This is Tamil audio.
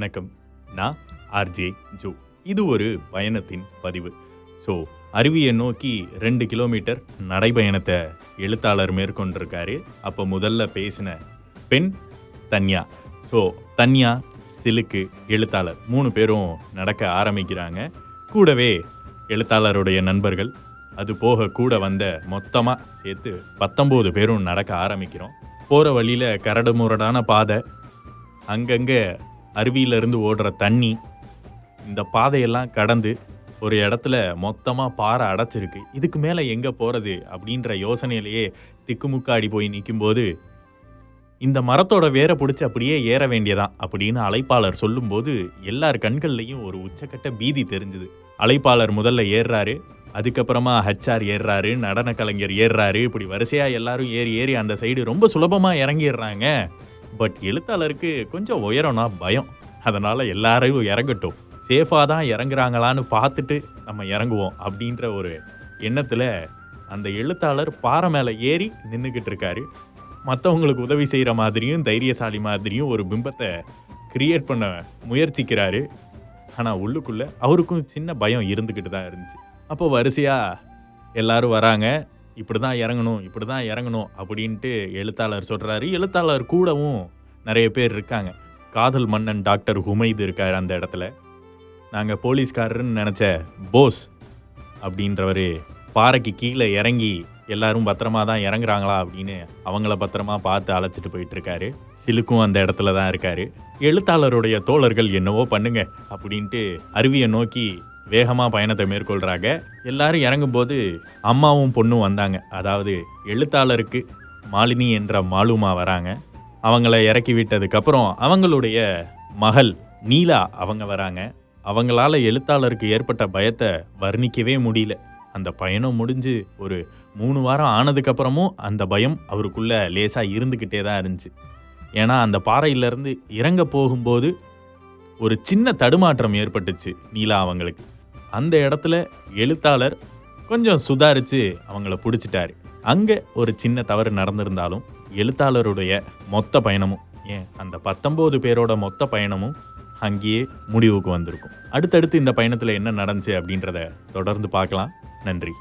வணக்கம். நான் ஆர்ஜே ஜோ. இது ஒரு பயணத்தின் பதிவு. ஸோ அருவியை நோக்கி ரெண்டு கிலோமீட்டர் நடைபயணத்தை எழுத்தாளர் மேற்கொண்டிருக்காரு. அப்போ முதல்ல பேசின பெண் தன்யா. ஸோ தன்யா சிலுக்கு எழுத்தாளர். மூணு பேரும் நடக்க ஆரம்பிக்கிறாங்க. கூடவே எழுத்தாளருடைய நண்பர்கள். அது போக கூட வந்த மொத்தமாக சேர்த்து பத்தொம்போது பேரும் நடக்க ஆரம்பிக்கிறோம். போகிற வழியில் கரடு முரடான பாதை. அங்கங்கே அருவியிலிருந்து ஓடுற தண்ணி இந்த பாதையெல்லாம் கடந்து ஒரு இடத்துல மொத்தமாக பாறை அடைச்சிருக்கு. இதுக்கு மேலே எங்கே போகிறது அப்படின்ற யோசனையிலேயே திக்குமுக்காடி போய் நிற்கும்போது இந்த மரத்தோட வேரை பிடிச்சி அப்படியே ஏற வேண்டியதான் அப்படின்னு அழைப்பாளர் சொல்லும்போது எல்லார் கண்கள்லையும் ஒரு உச்சக்கட்ட பீதி தெரிஞ்சுது. அழைப்பாளர் முதல்ல ஏறுறாரு அதுக்கப்புறமா ஹச்ஆர் ஏறுறாரு நடன கலைஞர் ஏறுறாரு இப்படி வரிசையாக எல்லாரும் ஏறி ஏறி அந்த சைடு ரொம்ப சுலபமாக இறங்கிடுறாங்க. பட் எழுத்தாளருக்கு கொஞ்சம் உயரம்னா பயம். அதனால் எல்லாரும் இறங்கட்டும். சேஃபாக தான் இறங்குறாங்களான்னு பார்த்துட்டு நம்ம இறங்குவோம் அப்படின்ற ஒரு எண்ணத்தில் அந்த எழுத்தாளர் பாறை மேலே ஏறி நின்றுக்கிட்டு இருக்காரு. மற்றவங்களுக்கு உதவி செய்கிற மாதிரியும் தைரியசாலி மாதிரியும் ஒரு பிம்பத்தை கிரியேட் பண்ண முயற்சிக்கிறாரு. ஆனால் உள்ளுக்குள்ளே அவருக்கும் சின்ன பயம் இருந்துக்கிட்டு தான் இருந்துச்சு. அப்போ வரிசையாக எல்லாரும் வராங்க. இப்படி தான் இறங்கணும் இப்படி தான் இறங்கணும் அப்படின்ட்டு எழுத்தாளர் சொல்கிறாரு எழுத்தாளர் கூடவும் நிறைய பேர் இருக்காங்க. காதல் மன்னன் டாக்டர் ஹுமைது இருக்கார் அந்த இடத்துல. நாங்கள் போலீஸ்காரர்னு நினச்ச போஸ் அப்படின்றவர் பாறைக்கு கீழே இறங்கி எல்லாரும் பத்திரமா தான் இறங்குறாங்களா அப்படின்னு அவங்கள பத்திரமா பார்த்து அழைச்சிட்டு போயிட்டுருக்காரு சிலுக்கும் அந்த இடத்துல தான் இருக்காரு. எழுத்தாளருடைய தோழர்கள் என்னவோ பண்ணுங்க அப்படின்ட்டு அருவியை நோக்கி வேகமாக பயணத்தை மேற்கொள்கிறாங்க எல்லாரும் இறங்கும்போது அம்மாவும் பொண்ணும் வந்தாங்க. அதாவது எழுத்தாளருக்கு மாலினி என்ற மாலுமா வராங்க. அவங்கள இறக்கி விட்டதுக்கப்புறம் அவங்களுடைய மகள் நீலா அவங்க வராங்க. அவங்களால எழுத்தாளருக்கு ஏற்பட்ட பயத்தை வர்ணிக்கவே முடியல. அந்த பயணம் முடிஞ்சு ஒரு மூணு வாரம் ஆனதுக்கப்புறமும் அந்த பயம் அவருக்குள்ளே லேசாக இருந்துக்கிட்டே தான் இருந்துச்சு. ஏன்னா அந்த பாறையிலேருந்து இறங்க போகும்போது ஒரு சின்ன தடுமாற்றம் ஏற்பட்டுச்சு நீலா அவங்களுக்கு. அந்த இடத்துல எழுத்தாளர் கொஞ்சம் சுதாரித்து அவங்கள பிடிச்சிட்டாரு. அங்கே ஒரு சின்ன தவறு நடந்திருந்தாலும் எழுத்தாளருடைய மொத்த பயணமும் ஏன் அந்த பத்தொம்போது பேரோட மொத்த பயணமும் அங்கேயே முடிவுக்கு வந்திருக்கும். அடுத்தடுத்து இந்த பயணத்தில் என்ன நடந்துச்சு அப்படின்றத தொடர்ந்து பார்க்கலாம். நன்றி.